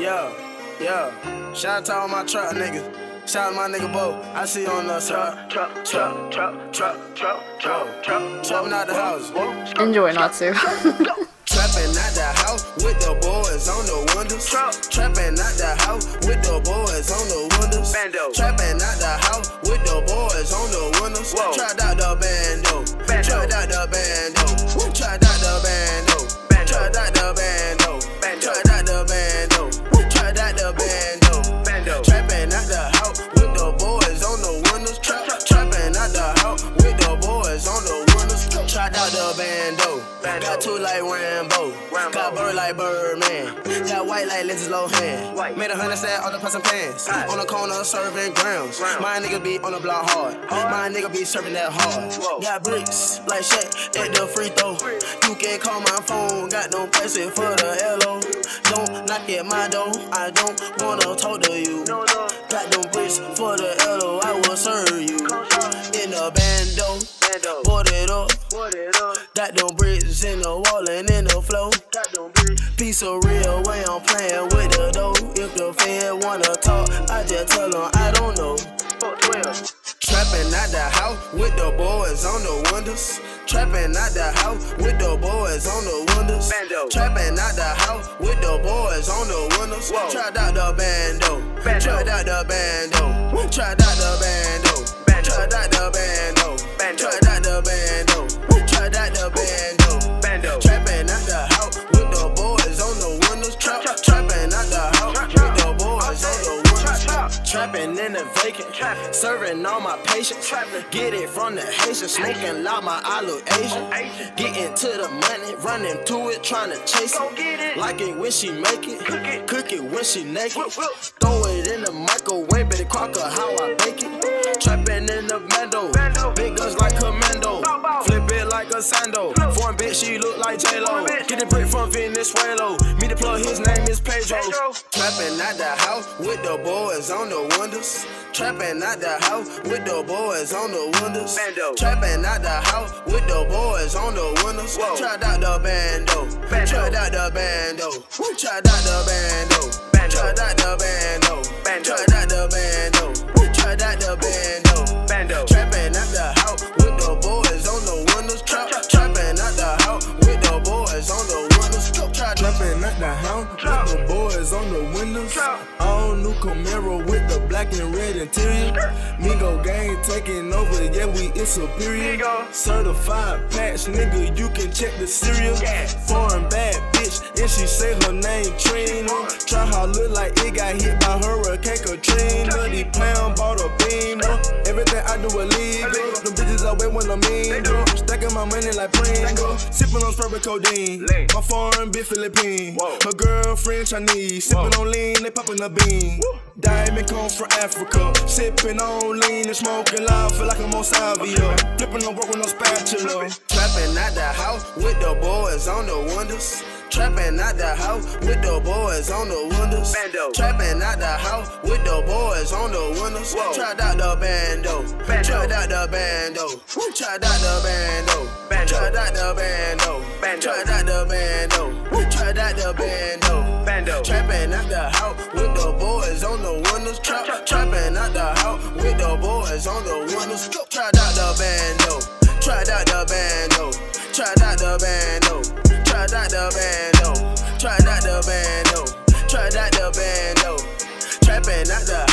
Yeah, yeah. Shout out to all my truck niggas. Shout out my nigga Bo. I see you on the truck, truck, truck, truck, truck, truck, truck, truck. Trapping out the house. Enjoy Natsu. Trapping out the house with the boys on the windows. Trapping out the house with the boys on the windows. Trapping out the house with the boys on the windows. Tried out Tried out the bando. Got two like Rambo. Got bird like Birdman. Got white like Lindsay Lohan. Made a hundred stat on the and pants. On the corner serving grounds. My nigga be on the block hard. My nigga be serving that hard. Got bricks like Shaq at the free throw. You can't call my phone. Got no place for the hello. Don't knock at my door. I don't wanna talk to you. No, no. Got them bricks for the hello. I will bricks in the wall and in the floor. Piece of real way I'm playing with the dough. If the fan wanna talk, I just tell them I don't know. Trapping out the house with the boys on the windows. Trapping out the house with the boys on the windows. Trapping out the house with the boys on the windows. Tried out the bando. Tried out the bando. Tried out the bando. Trapping in the vacant, serving all my patients. trapping. Get it from the Haitian, smoking loud, my eye look Asian. Getting to the money, running to it, trying to chase it. Like it when she make it, cook it cook it when she naked. Throw it in the microwave, Betty Crocker, how I bake it. Trapping in the bando, big guns like commando. Flip it like a sando. Foreign bitch, she look like J-Lo. Get the brick from Venezuela. Me the plug, his name is Pedro. Trapping at the house with the boys on the windows. Trapping at the house with the boys on the windows. Trapping at the house with the boys on the windows. Tried out the bando. Tried out the bando. Tried out the bando. Tried out the bando. Tried out the bando. Trap, Trapping at the house with the boys on the windows. All new Camaro with the black and red interior. Migo gang taking over, yeah, we is superior. Certified patch, nigga, you can check the serial. Foreign bad bitch, and she say her name Trina. Try how look like it got hit by Hurricane I. Them bitches I wait when I'm in. Stacking my money like Pringle. Sipping on Sprite codeine. My foreign bitch Philippine. Her girlfriend Chinese. Sipping on lean, they popping a bean. Diamond comes from Africa. Sipping on lean and smoking loud. Feel like I'm on Salvia. Flipping on work with no spatula. Trapping at the house with the boys on the windows. Trapping out the house with the boys on the windows. Bando. Trapping out the house with the boys on the windows. Tried out the bando. Tried out the bando. Tried out the bando. Tried out the bando. Tried out the bando. Tried out the bando. Trapping at the house with the boys on the windows. Trap, trapping at the house with the boys on the windows. Tried out the bando. Tried out the bando. Tried out the bando. Oh. Try not the bando. Oh. Try not the. Oh. Trapping out the